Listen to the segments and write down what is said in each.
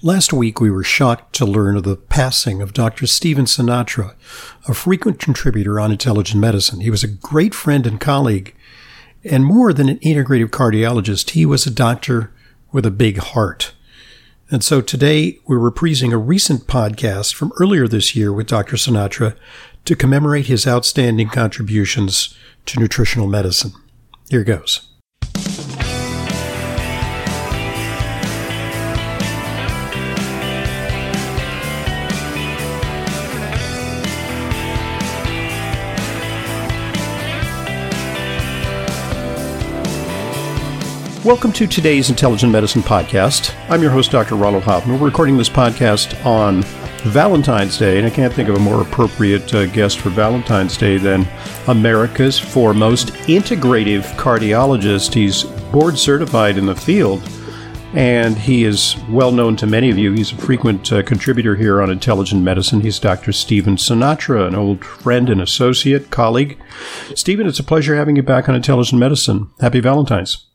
Last week, we were shocked to learn of the passing of Dr. Stephen Sinatra, a frequent contributor on intelligent medicine. He was a great friend and colleague, and more than an integrative cardiologist, he was a doctor with a big heart. And so today, we're reprising a recent podcast from earlier this year with Dr. Sinatra to commemorate his outstanding contributions to nutritional medicine. Here goes. Welcome to today's Intelligent Medicine Podcast. I'm your host, Dr. Ronald Hoffman. We're recording this podcast on Valentine's Day, and I can't think of a more appropriate uh, guest for Valentine's Day than America's foremost integrative cardiologist. He's board certified in the field, and he is well known to many of you. He's a frequent uh, contributor here on Intelligent Medicine. He's Dr. Stephen Sinatra, an old friend and associate, colleague. Stephen, it's a pleasure having you back on Intelligent Medicine. Happy Valentine's.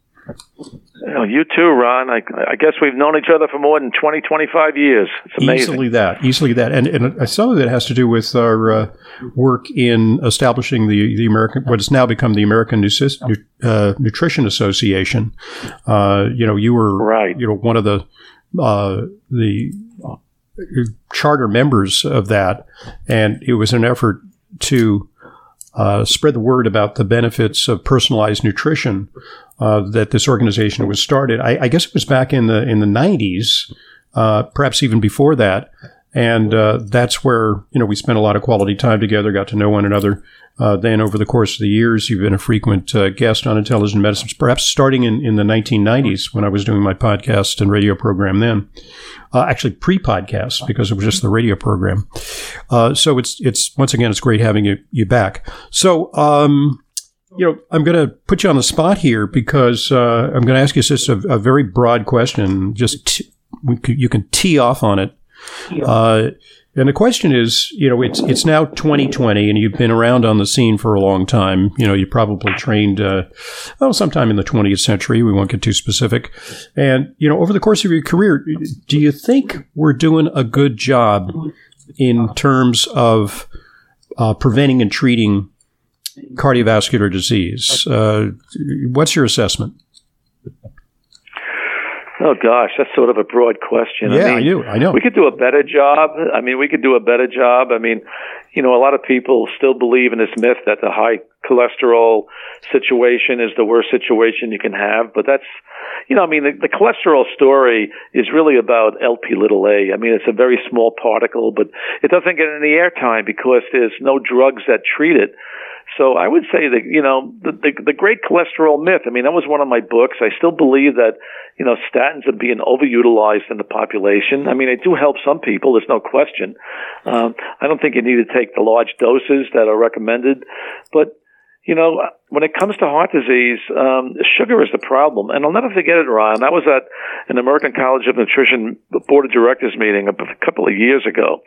You too, Ron. I, I, guess we've known each other for more than 20, 25 years. It's amazing. Easily that. Easily that. And, and some of it has to do with our uh, work in establishing the, the American, what has now become the American Nutrition, uh, Nutrition Association. Uh, you know, you were, right. you know, one of the, uh, the charter members of that. And it was an effort to uh, spread the word about the benefits of personalized nutrition uh, that this organization was started. I, I, guess it was back in the in the 90s, uh, perhaps even before that. And uh, that's where you know we spent a lot of quality time together, got to know one another. Uh, then, over the course of the years, you've been a frequent uh, guest on Intelligent Medicine, perhaps starting in, in the 1990s when I was doing my podcast and radio program then. Uh, actually, pre-podcast because it was just the radio program. Uh, so it's it's once again it's great having you you back. So. Um, you know, I'm going to put you on the spot here because uh, I'm going to ask you just a, a very broad question. Just t- you can tee off on it. Uh, and the question is, you know, it's it's now 2020, and you've been around on the scene for a long time. You know, you probably trained, uh, well, sometime in the 20th century. We won't get too specific. And you know, over the course of your career, do you think we're doing a good job in terms of uh, preventing and treating cardiovascular disease? Uh, what's your assessment? Oh gosh, that's sort of a broad question. Yeah, I, mean, I. I know. We could do a better job. I mean, we could do a better job. I mean, you know, a lot of people still believe in this myth that the high cholesterol situation is the worst situation you can have, but that's, you know, I mean, the, the cholesterol story is really about LP little a. I mean, it's a very small particle, but it doesn't get any airtime because there's no drugs that treat it. So I would say that you know the, the the great cholesterol myth. I mean, that was one of my books. I still believe that you know statins are being overutilized in the population. I mean, they do help some people. There's no question. Um, I don't think you need to take the large doses that are recommended, but you know, when it comes to heart disease, um, sugar is the problem. And I'll never forget it, Ron. I was at an American College of Nutrition Board of Directors meeting a couple of years ago.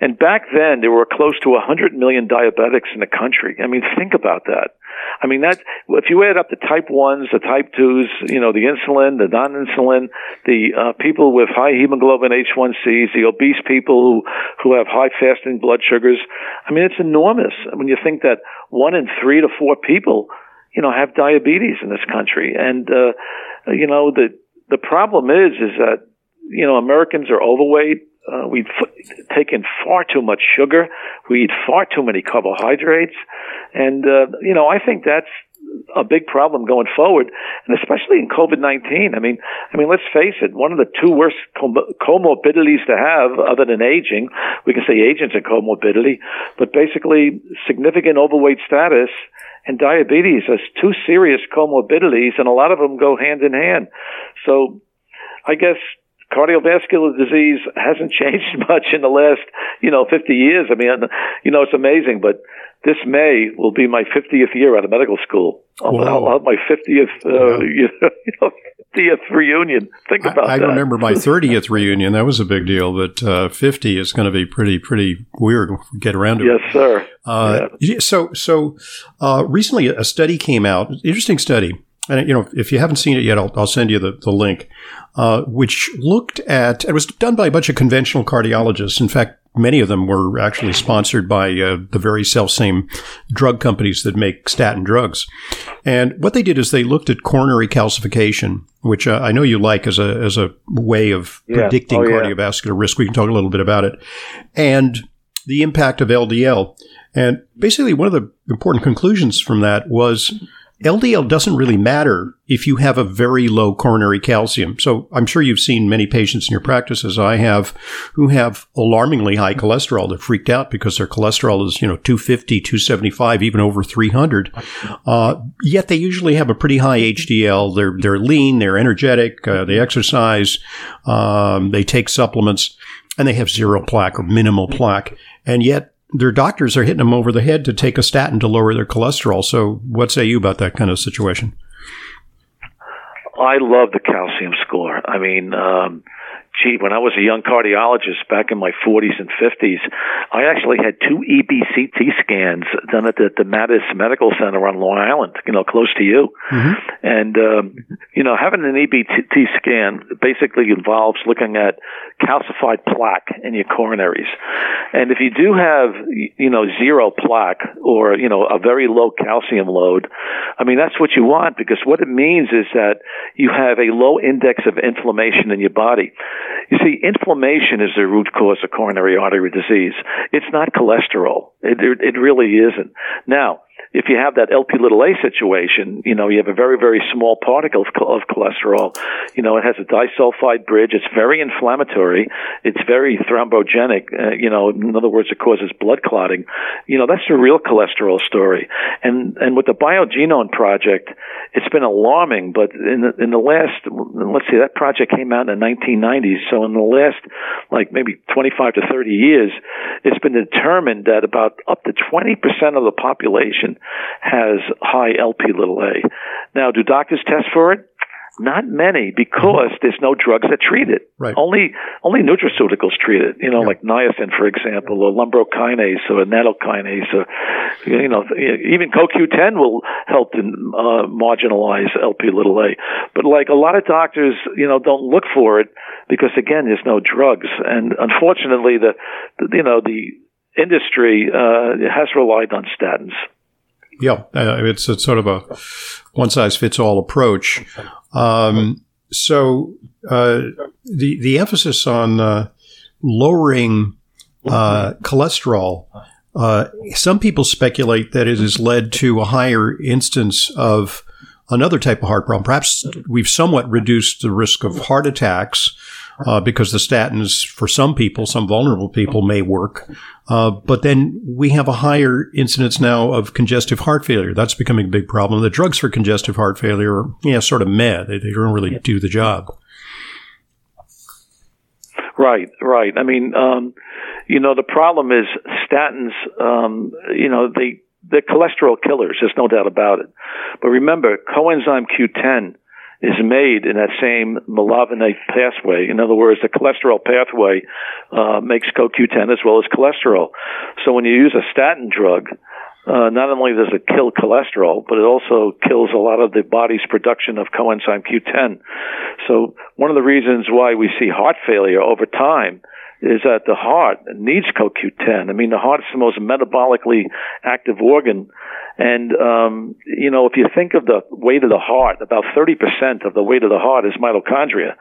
And back then, there were close to 100 million diabetics in the country. I mean, think about that. I mean, that, if you add up the type 1s, the type 2s, you know, the insulin, the non-insulin, the uh, people with high hemoglobin A1Cs, the obese people who, who have high fasting blood sugars, I mean, it's enormous when you think that one in three to four people, you know, have diabetes in this country. And, uh, you know, the, the problem is, is that, you know, Americans are overweight uh, we've taken far too much sugar. We eat far too many carbohydrates. And, uh, you know, I think that's a big problem going forward, and especially in COVID-19. I mean, I mean, let's face it. One of the two worst com- comorbidities to have, other than aging, we can say aging's a comorbidity, but basically significant overweight status and diabetes as two serious comorbidities, and a lot of them go hand in hand. So, I guess cardiovascular disease hasn't changed much in the last, you know, 50 years. I mean, you know, it's amazing, but this May will be my 50th year out of medical school. I'll, I'll have my 50th, uh, you know, 50th reunion. Think about I, I that. I remember my 30th reunion. That was a big deal, but uh, 50 is going to be pretty, pretty weird to get around to yes, it. sir. Uh, yeah. So, so uh, recently a study came out, interesting study and you know, if you haven't seen it yet, I'll, I'll send you the, the link, uh, which looked at, it was done by a bunch of conventional cardiologists. In fact, many of them were actually sponsored by uh, the very self same drug companies that make statin drugs. And what they did is they looked at coronary calcification, which uh, I know you like as a as a way of yeah. predicting oh, cardiovascular yeah. risk. We can talk a little bit about it, and the impact of LDL. And basically, one of the important conclusions from that was LDL doesn't really matter if you have a very low coronary calcium. So I'm sure you've seen many patients in your practice, as I have, who have alarmingly high cholesterol. They're freaked out because their cholesterol is, you know, 250, 275, even over 300. Uh, yet they usually have a pretty high HDL. They're, they're lean, they're energetic, uh, they exercise, um, they take supplements, and they have zero plaque or minimal plaque. And yet their doctors are hitting them over the head to take a statin to lower their cholesterol. So, what say you about that kind of situation? I love the calcium score. I mean, um, gee, when I was a young cardiologist back in my 40s and 50s, I actually had two EBCT scans done at the, the Mattis Medical Center on Long Island, you know, close to you. Mm-hmm. And, um, you know, having an EBCT scan basically involves looking at calcified plaque in your coronaries. And if you do have, you know, zero plaque or, you know, a very low calcium load, I mean, that's what you want because what it means is that you have a low index of inflammation in your body. You see, inflammation is the root cause of coronary artery disease. It's not cholesterol. It, it really isn't. Now, if you have that LP little a situation, you know, you have a very, very small particle of, of cholesterol. You know, it has a disulfide bridge. It's very inflammatory. It's very thrombogenic. Uh, you know, in other words, it causes blood clotting. You know, that's the real cholesterol story. And, and with the Biogenome project, it's been alarming, but in the, in the last, let's see, that project came out in the 1990s. So in the last, like maybe 25 to 30 years, it's been determined that about up to 20% of the population has high LP little a. Now, do doctors test for it? Not many because there's no drugs that treat it. Right. Only only nutraceuticals treat it. You know, yeah. like niacin, for example, or lumbrokinase, or nattokinase, or you know, even CoQ10 will help to uh, marginalize LP little a. But like a lot of doctors, you know, don't look for it because again, there's no drugs, and unfortunately, the, the you know the industry uh, has relied on statins. Yeah, uh, it's, it's sort of a one size fits all approach. Um, so uh, the the emphasis on uh, lowering uh, cholesterol. Uh, some people speculate that it has led to a higher instance of another type of heart problem. Perhaps we've somewhat reduced the risk of heart attacks uh, because the statins, for some people, some vulnerable people, may work. Uh, but then we have a higher incidence now of congestive heart failure. That's becoming a big problem. The drugs for congestive heart failure are, yeah, sort of meh. They, they don't really do the job. Right, right. I mean, um, you know, the problem is statins, um, you know, they, they're cholesterol killers. There's no doubt about it. But remember, coenzyme Q10 is made in that same malevolent pathway. In other words, the cholesterol pathway uh, makes CoQ10 as well as cholesterol. So when you use a statin drug, uh, not only does it kill cholesterol, but it also kills a lot of the body's production of coenzyme Q10. So one of the reasons why we see heart failure over time is that the heart needs CoQ10. I mean, the heart is the most metabolically active organ and, um, you know, if you think of the weight of the heart, about 30% of the weight of the heart is mitochondria.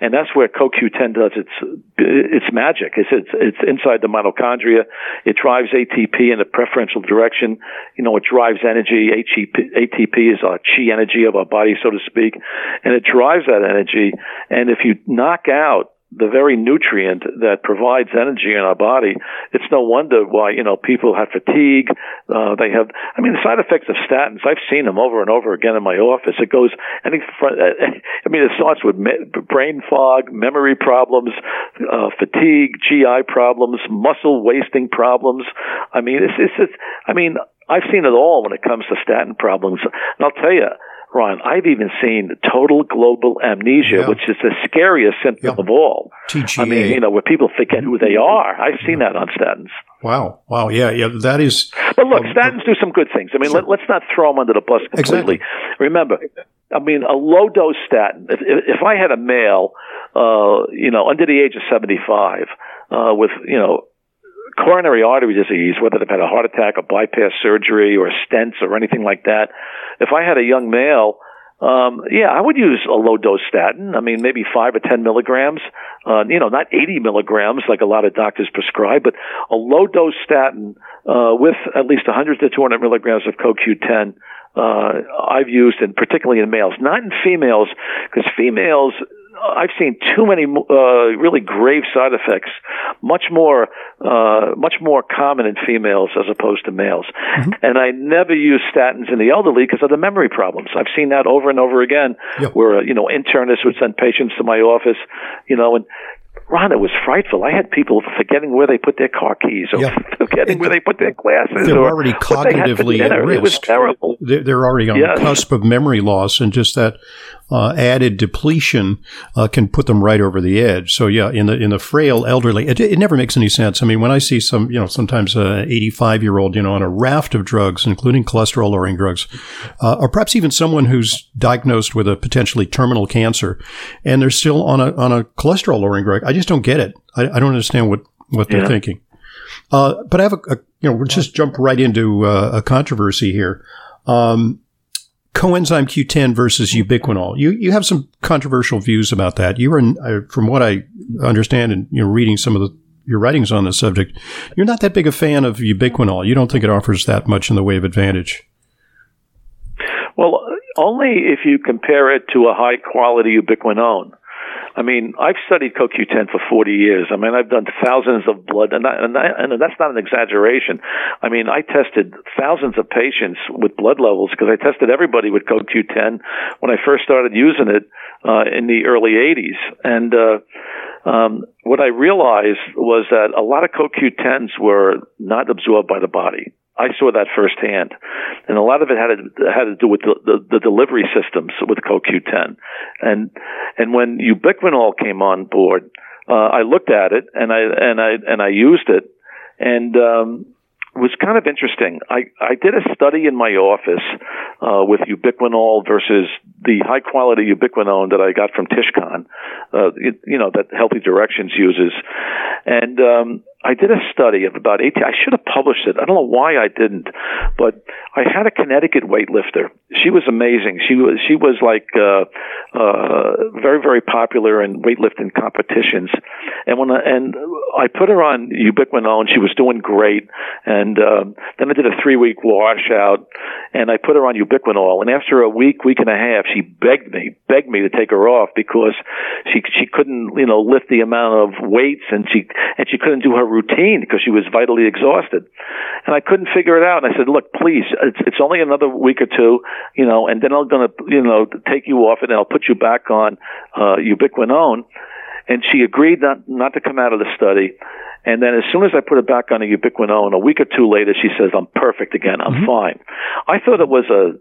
And that's where CoQ10 does its, its magic. It's, it's, it's inside the mitochondria. It drives ATP in a preferential direction. You know, it drives energy. ATP is our chi energy of our body, so to speak. And it drives that energy. And if you knock out the very nutrient that provides energy in our body. It's no wonder why you know people have fatigue. Uh, they have, I mean, the side effects of statins. I've seen them over and over again in my office. It goes, I think, I mean, it starts with brain fog, memory problems, uh, fatigue, GI problems, muscle wasting problems. I mean, it's, it's, it's I mean, I've seen it all when it comes to statin problems. And I'll tell you, Ron, I've even seen total global amnesia, Yeah. which is the scariest symptom Yeah. of all. TGA. I mean, you know, where people forget who they are. I've seen that on statins. wow. Wow. Yeah. Yeah. That is. But look, Um, statins do some good things. I mean, Sure. let, let's not throw them under the bus completely. Exactly. Remember, I mean, a low dose statin. If, if if I had a male, uh, you know, under the age of seventy five, uh, with you know coronary artery disease, whether they've had a heart attack, a bypass surgery, or stents, or anything like that, if I had a young male. Um, yeah, I would use a low dose statin. I mean, maybe five or ten milligrams. Uh, you know, not 80 milligrams like a lot of doctors prescribe, but a low dose statin uh, with at least 100 to 200 milligrams of CoQ10. Uh, I've used, and particularly in males, not in females, because females I've seen too many uh, really grave side effects, much more uh, much more common in females as opposed to males. Mm-hmm. And I never use statins in the elderly because of the memory problems. I've seen that over and over again, Yep. where uh, you know internists would send patients to my office, you know, and Ron, it was frightful. I had people forgetting where they put their car keys or Yeah. forgetting where they put their glasses They're or already what they cognitively at dinner. It was terrible. They're, they're already on Yes. the cusp of memory loss, and just that uh, added depletion uh, can put them right over the edge. So yeah, in the in the frail elderly, it, it never makes any sense. I mean, when I see some, you know, sometimes a 85 year old, you know, on a raft of drugs, including cholesterol lowering drugs, uh, or perhaps even someone who's diagnosed with a potentially terminal cancer, and they're still on a on a cholesterol lowering drug, I just don't get it. I, I don't understand what what they're Yeah. thinking. Uh, but I have a, a you know, we'll just jump right into uh, a controversy here. Um, coenzyme Q10 versus ubiquinol. You you have some controversial views about that. You uh, from what I understand, and you know, reading some of the your writings on this subject, you're not that big a fan of ubiquinol. You don't think it offers that much in the way of advantage. Well, only if you compare it to a high quality ubiquinone. I mean, I've studied CoQ10 for 40 years. I mean, I've done thousands of blood, and, I, and, I, and that's not an exaggeration. I mean, I tested thousands of patients with blood levels because I tested everybody with CoQ10 when I first started using it uh, in the early 80s. And uh, um, what I realized was that a lot of CoQ10s were not absorbed by the body. I saw that firsthand, and a lot of it had to had to do with the, the, the delivery systems with CoQ10, and and when ubiquinol came on board, uh, I looked at it and I and I and I used it, and um, it was kind of interesting. I I did a study in my office uh, with ubiquinol versus the high quality ubiquinone that I got from Tishcon, uh, you, you know that Healthy Directions uses, and um, I did a study of about 18. I should have published it. I don't know why I didn't, but I had a Connecticut weightlifter. She was amazing. She was she was like uh, uh, very very popular in weightlifting competitions. And when I, and I put her on ubiquinone, she was doing great. And um, then I did a three week washout, and I put her on ubiquinol. And after a week, week and a half, she begged me, begged me to take her off because she she couldn't you know lift the amount of weights, and she and she couldn't do her routine because she was vitally exhausted. And I couldn't figure it out. And I said, look, please, it's, it's only another week or two, you know, and then I'm going to, you know, take you off and I'll put you back on uh, ubiquinone. And she agreed not, not to come out of the study. And then as soon as I put her back on a ubiquinone, a week or two later, she says, I'm perfect again. I'm fine. I thought it was a,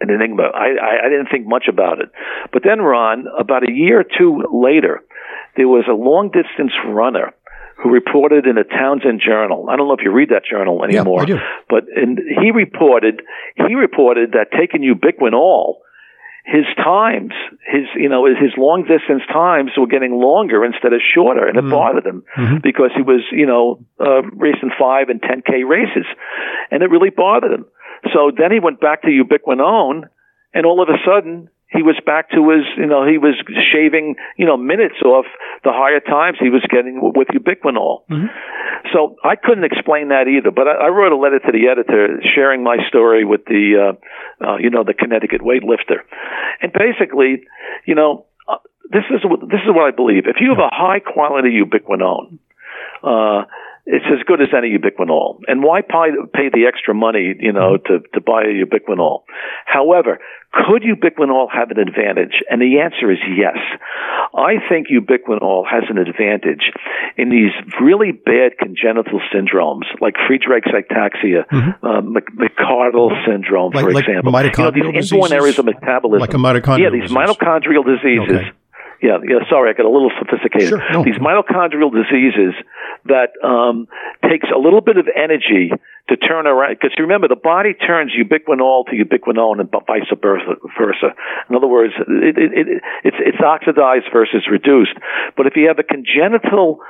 an enigma. I, I, I didn't think much about it. But then, Ron, about a year or two later, there was a long distance runner who reported in a Townsend journal. I don't know if you read that journal anymore, I do. but in, he reported he reported that taking ubiquinol, his times, his you know his long distance times were getting longer instead of shorter, and it bothered him Mhm. because he was you know uh, racing five and ten k races, and it really bothered him. So then he went back to ubiquinone, and all of a sudden he was back to his, you know, he was shaving, you know, minutes off the higher times he was getting with ubiquinol. So I couldn't explain that either, but I, I wrote a letter to the editor sharing my story with the, uh, uh, you know, the Connecticut weightlifter, and basically, you know, uh, this is what this is what I believe. If you have a high quality ubiquinone, uh, it's as good as any ubiquinol. And why pay, pay the extra money, you know, to, to buy a ubiquinol? However, could ubiquinol have an advantage? And the answer is yes. I think ubiquinol has an advantage in these really bad congenital syndromes like Friedreich's ataxia, mm-hmm. uh, McArdle syndrome, like, for like example. Mitochondrial you know, these inborn errors of metabolism. Like a mitochondrial Yeah, these disease. mitochondrial diseases. Okay. Yeah, yeah. Sorry, I got a little sophisticated. Sure, no. These mitochondrial diseases that um, takes a little bit of energy to turn around. Because remember, the body turns ubiquinol to ubiquinone and vice versa. In other words, it, it, it, it's it's oxidized versus reduced. But if you have a congenital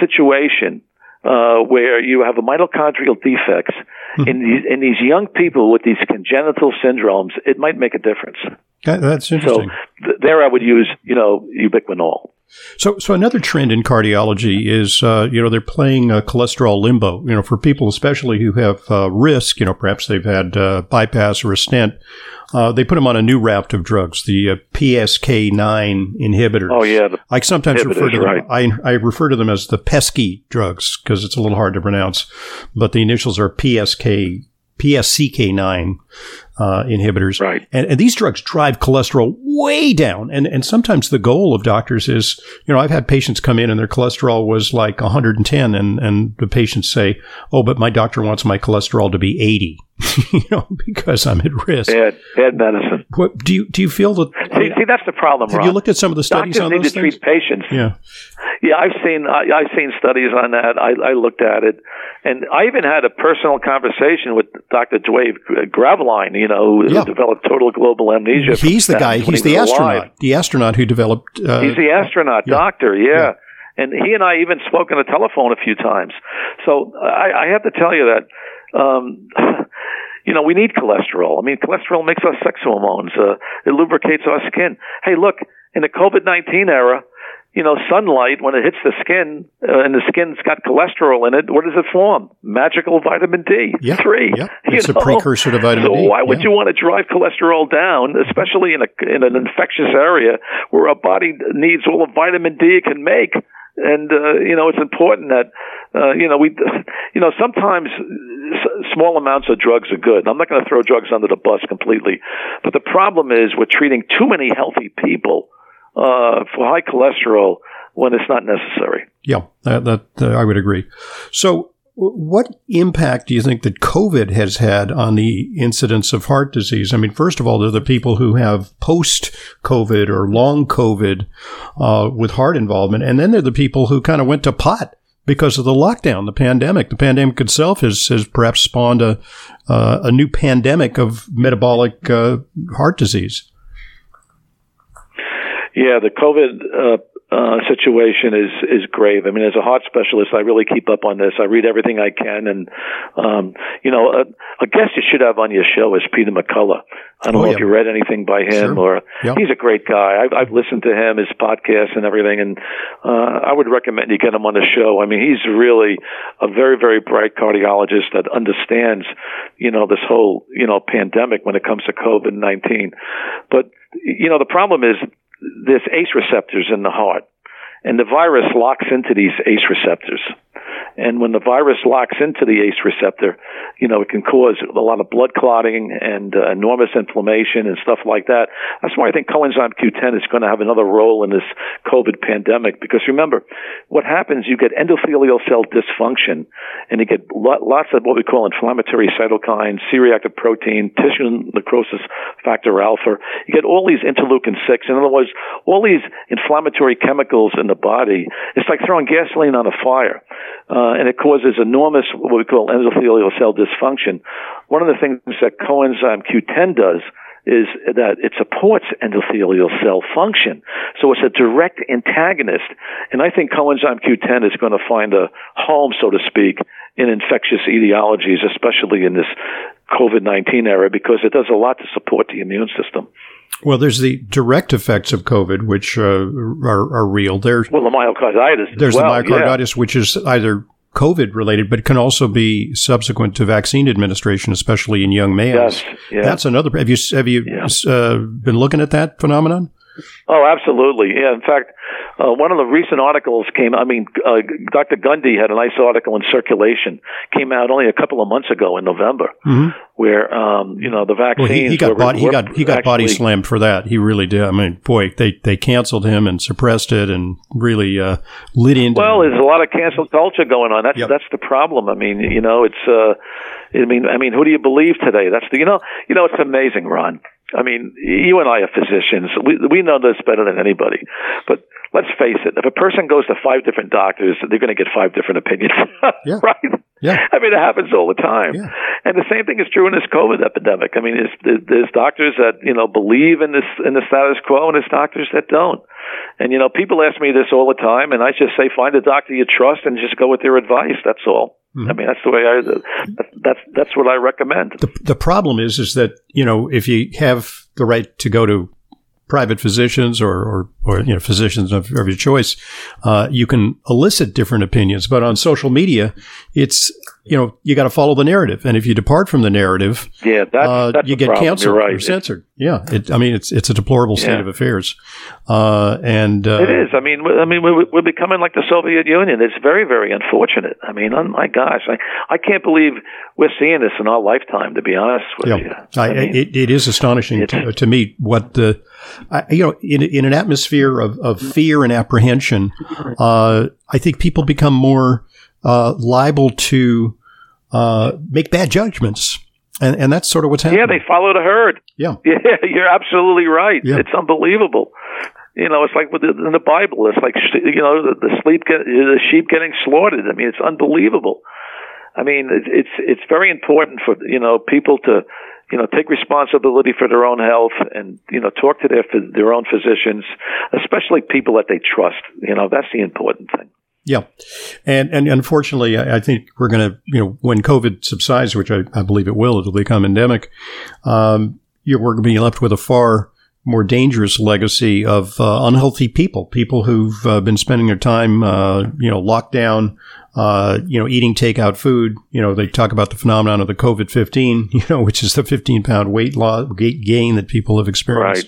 situation uh, where you have a mitochondrial defects Hmm. in these in these young people with these congenital syndromes, it might make a difference. That- that's So interesting. th- there, I would use you know ubiquinol. So, so another trend in cardiology is, uh, you know, they're playing uh, cholesterol limbo. You know, for people especially who have uh, risk, you know, perhaps they've had uh, bypass or a stent, uh, they put them on a new raft of drugs, the uh, PSK9 inhibitors. Oh yeah, I sometimes refer to them. Inhibitors, I, I refer to them as the pesky drugs because it's a little hard to pronounce, but the initials are PSK PSCK9 uh, inhibitors. Right. And, and these drugs drive cholesterol way down. And, and sometimes the goal of doctors is, you know, I've had patients come in and their cholesterol was like 110 and, and the patients say, oh, but my doctor wants my cholesterol to be 80, you know, because I'm at risk. bad bad medicine. What, do you, do you feel that, See, see, that's the problem, have Ron. you looked at some of the studies Doctors on need to things? treat patients. Yeah. Yeah, I've seen I, I've seen studies on that. I, I looked at it, and I even had a personal conversation with Dr. Duane Graveline. You know, who Yeah. developed total global amnesia. He's the guy, he he's the was alive. astronaut, the astronaut who developed, uh, He's the astronaut yeah. doctor, yeah. And he and I even spoke on the telephone a few times. So I, I have to tell you that, um, you know, we need cholesterol. I mean, cholesterol makes us sex hormones. Uh, it lubricates our skin. Hey, look, in the COVID-19 era, you know, sunlight, when it hits the skin, uh, and the skin's got cholesterol in it, what does it form? Magical vitamin D. Yeah, Three. yeah. you It's a precursor to vitamin so D, So why would you want to drive cholesterol down, especially in a in an infectious area where our body needs all the vitamin D it can make? And uh, you know, it's important that uh, you know we, you know, sometimes s- small amounts of drugs are good. I'm not going to throw drugs under the bus completely, but the problem is we're treating too many healthy people uh, for high cholesterol when it's not necessary. Yeah, that, that uh, I would agree. So, what impact do you think that COVID has had on the incidence of heart disease? I mean, first of all, there are the people who have post COVID or long COVID uh, with heart involvement, and then there are the people who kind of went to pot because of the lockdown, the pandemic. The pandemic itself has, has perhaps spawned a uh, a new pandemic of metabolic uh, heart disease. Yeah, the COVID uh, uh, situation is is grave. I mean, as a heart specialist, I really keep up on this. I read everything I can, and um, you know, a, a guest you should have on your show is Peter McCullough. I don't Oh, know yeah. if you read anything by him, Sure. or Yeah. he's a great guy. I've, I've listened to him, his podcast, and everything, and uh, I would recommend you get him on the show. I mean, he's really a very, very bright cardiologist that understands, you know, this whole, you know, pandemic when it comes to COVID nineteen. But you know, the problem is there's ACE receptors in the heart, and the virus locks into these ACE receptors. And when the virus locks into the ACE receptor, you know, it can cause a lot of blood clotting and uh, enormous inflammation and stuff like that. That's why I think coenzyme Q10 is going to have another role in this COVID pandemic. Because remember, what happens, you get endothelial cell dysfunction and you get lots of what we call inflammatory cytokines, C-reactive protein, tissue necrosis factor alpha. You get all these interleukin 6. In other words, all these inflammatory chemicals in the body. It's like throwing gasoline on a fire. Uh, and it causes enormous, what we call endothelial cell dysfunction. One of the things that coenzyme Q10 does is that it supports endothelial cell function. So it's a direct antagonist. And I think coenzyme Q10 is going to find a home, so to speak, in infectious etiologies, especially in this COVID-19 era, because it does a lot to support the immune system. Well, there's the direct effects of COVID, which uh, are, are real. There's Well, the myocarditis. there's well, the myocarditis, which is either COVID related, but can also be subsequent to vaccine administration, especially in young males. Yes, yeah. That's another. Have you have you Yeah. uh, been looking at that phenomenon? Oh, absolutely. Yeah. In fact, uh, one of the recent articles came. I mean, uh, Dr. Gundry had a nice article in Circulation. Came out only a couple of months ago in November, mm-hmm. where um, you know the vaccines. Well, he, he, got body, he got he got actually, body slammed for that. He really did. I mean, boy, they they canceled him and suppressed it and really uh, lit into. Well, there's a lot of cancel culture going on. That's yep. that's the problem. I mean, you know, it's. Uh, I mean, I mean, who do you believe today? That's the you know, you know, it's amazing, Ron. I mean, you and I are physicians. We we know this better than anybody. But let's face it: if a person goes to five different doctors, they're going to get five different opinions, yeah. right? Yeah. I mean, it happens all the time. Yeah. And the same thing is true in this COVID epidemic. I mean, there's, there's doctors that you know believe in this in the status quo, and there's doctors that don't. And you know, people ask me this all the time, and I just say, find a doctor you trust and just go with their advice. That's all. Mm-hmm. I mean, that's the way I. That's that's what I recommend. The the problem is, is that you know, if you have the right to go to private physicians or, or, or you know physicians of, of your choice, uh, you can elicit different opinions. But on social media, it's you know you got to follow the narrative, and if you depart from the narrative, yeah, that's, uh, that's you get problem. canceled right. or censored. Yeah, it, I mean it's it's a deplorable state yeah. of affairs, uh, and uh, it is. I mean, I mean we're, we're becoming like the Soviet Union. It's very very unfortunate. I mean, oh my gosh, I I can't believe we're seeing this in our lifetime. To be honest with yeah. you, I, I mean, it, it is astonishing to, to, me what the you know in in an atmosphere of, of fear and apprehension, uh, I think people become more uh, liable to uh, make bad judgments. And, and that's sort of what's happening. Yeah, they follow the herd. Yeah. Yeah, you're absolutely right. Yeah. It's unbelievable. You know, it's like with the, in the Bible. It's like you know the, the sleep get, the sheep getting slaughtered. I mean, it's unbelievable. I mean, it's it's it's very important for you know people to you know take responsibility for their own health and you know talk to their their own physicians, especially people that they trust. You know, that's the important thing. Yeah, and and unfortunately, I, think we're going to you know when COVID subsides, which I, I believe it will, it'll become endemic. Um, we're going to be left with a far more dangerous legacy of uh, unhealthy people, people who've uh, been spending their time, uh, you know, locked down, uh, you know, eating takeout food. You know, they talk about the phenomenon of the COVID 15, you know, which is the 15 pound weight loss gain that people have experienced.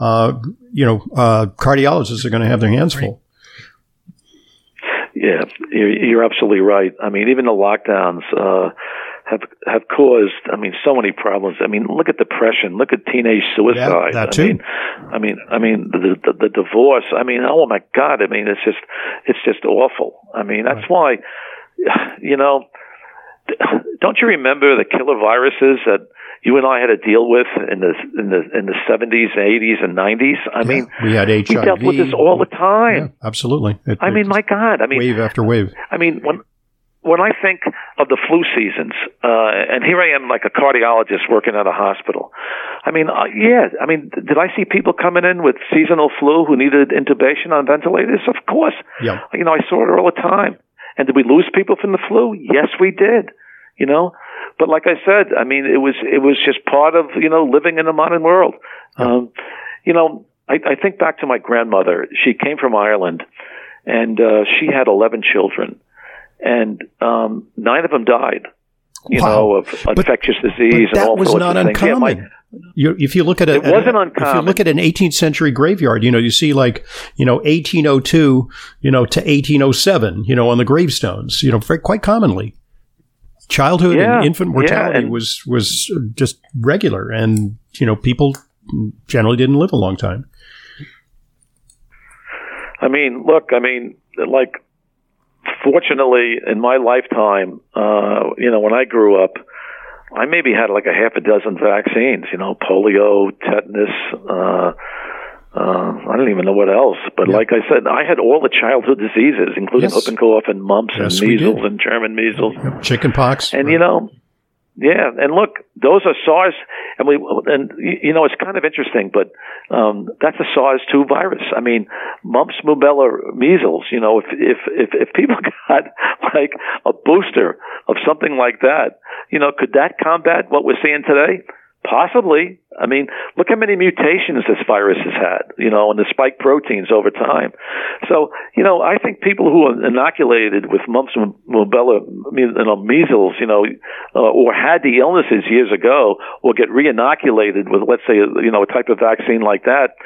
Right. Uh, you know, uh, cardiologists are going to have their hands full. Yeah, you're, absolutely right. I mean, even the lockdowns uh, have have caused. I mean, so many problems. I mean, look at depression. Look at teenage suicide. Yeah, that too. I mean, I mean, I mean the, the, the divorce. I mean, oh my God. I mean, it's just it's just awful. I mean, that's right. why, you know, don't you remember the killer viruses that you and I had to deal with in the in the in the seventies, eighties, and nineties. I yeah, mean, we had HIV. We dealt with this all the time. Yeah, absolutely. It, I mean, my God. I mean, wave after wave. I mean, when when I think of the flu seasons, uh, and here I am like a cardiologist working at a hospital. I mean, uh, yeah. I mean, did I see people coming in with seasonal flu who needed intubation on ventilators? Of course. Yeah. You know, I saw it all the time. And did we lose people from the flu? Yes, we did. You know, but like I said, I mean, it was it was just part of you know living in the modern world. Um, you know, I, I think back to my grandmother. She came from Ireland, and uh, she had eleven children, and um, nine of them died. You wow. know, of but, infectious disease and all sorts of things. Yeah, my, you, if you look at a, it wasn't a, uncommon. If you look at an 18th century graveyard, you know, you see like, you know, 1802, you know, to 1807, you know, on the gravestones, you know, very, quite commonly childhood yeah, and infant mortality yeah, and was was just regular, and you know people generally didn't live a long time. I mean, look, I mean, like, fortunately, in my lifetime, uh, you know, when I grew up, I maybe had like a half a dozen vaccines. You know, polio, tetanus. Uh, uh, I don't even know what else, but yeah. like I said, I had all the childhood diseases, including yes. whooping cough and mumps yes, and measles and German measles, yep. chicken pox, and right. you know, yeah, and look, those are SARS, and we and you know it's kind of interesting, but um, that's a SARS-2 virus. I mean, mumps, rubella, measles. You know, if if if, if people got like a booster of something like that, you know, could that combat what we're seeing today? Possibly. I mean, look how many mutations this virus has had, you know, and the spike proteins over time. So, you know, I think people who are inoculated with mumps and rubella, you know, measles, you know, uh, or had the illnesses years ago, will get re-inoculated with, let's say, you know, a type of vaccine like that,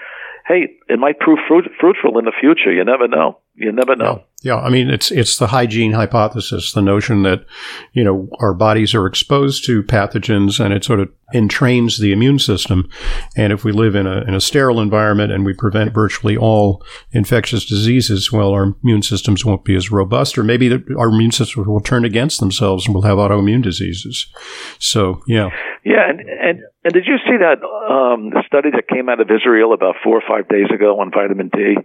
hey, it might prove fruit, fruitful in the future. You never know. You never know. Yeah. yeah, I mean, it's it's the hygiene hypothesis, the notion that you know our bodies are exposed to pathogens, and it sort of entrains the immune system. And if we live in a in a sterile environment and we prevent virtually all infectious diseases, well, our immune systems won't be as robust, or maybe the, our immune systems will turn against themselves and we'll have autoimmune diseases. So, yeah. Yeah, and and, and did you see that um, study that came out of Israel about four or five days ago on vitamin D?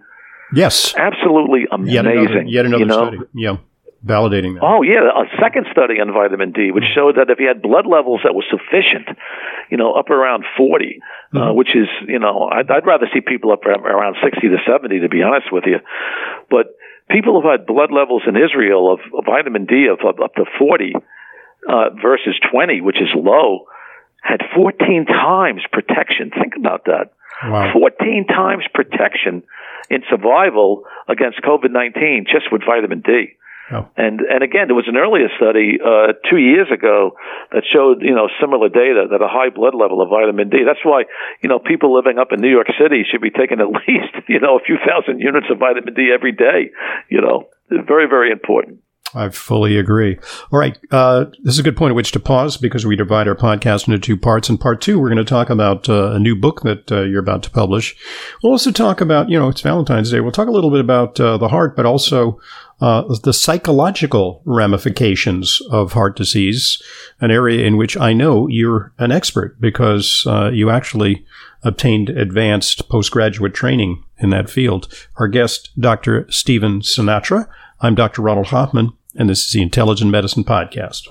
Yes. Absolutely amazing. Yet another, yet another you know? study. Yeah. Validating that. Oh yeah, a second study on vitamin D, which showed that if you had blood levels that were sufficient, you know, up around 40, uh, mm-hmm. uh, which is, you know, I'd, I'd rather see people up around 60 to 70, to be honest with you. But people who've had blood levels in Israel of, of vitamin D of, of up to 40 uh, versus 20, which is low, had 14 times protection. Think about that. Wow. 14 times protection in survival against COVID 19 just with vitamin D. Oh. And and again, there was an earlier study uh, two years ago that showed you know similar data that a high blood level of vitamin D. That's why you know people living up in New York City should be taking at least you know a few thousand units of vitamin D every day. You know, very very important. I fully agree. All right. Uh, this is a good point at which to pause because we divide our podcast into two parts. In part two, we're going to talk about uh, a new book that uh, you're about to publish. We'll also talk about, you know, it's Valentine's Day. We'll talk a little bit about uh, the heart, but also uh, the psychological ramifications of heart disease, an area in which I know you're an expert because uh, you actually obtained advanced postgraduate training in that field. Our guest, Dr. Stephen Sinatra. I'm Dr. Ronald Hoffman and this is the Intelligent Medicine Podcast.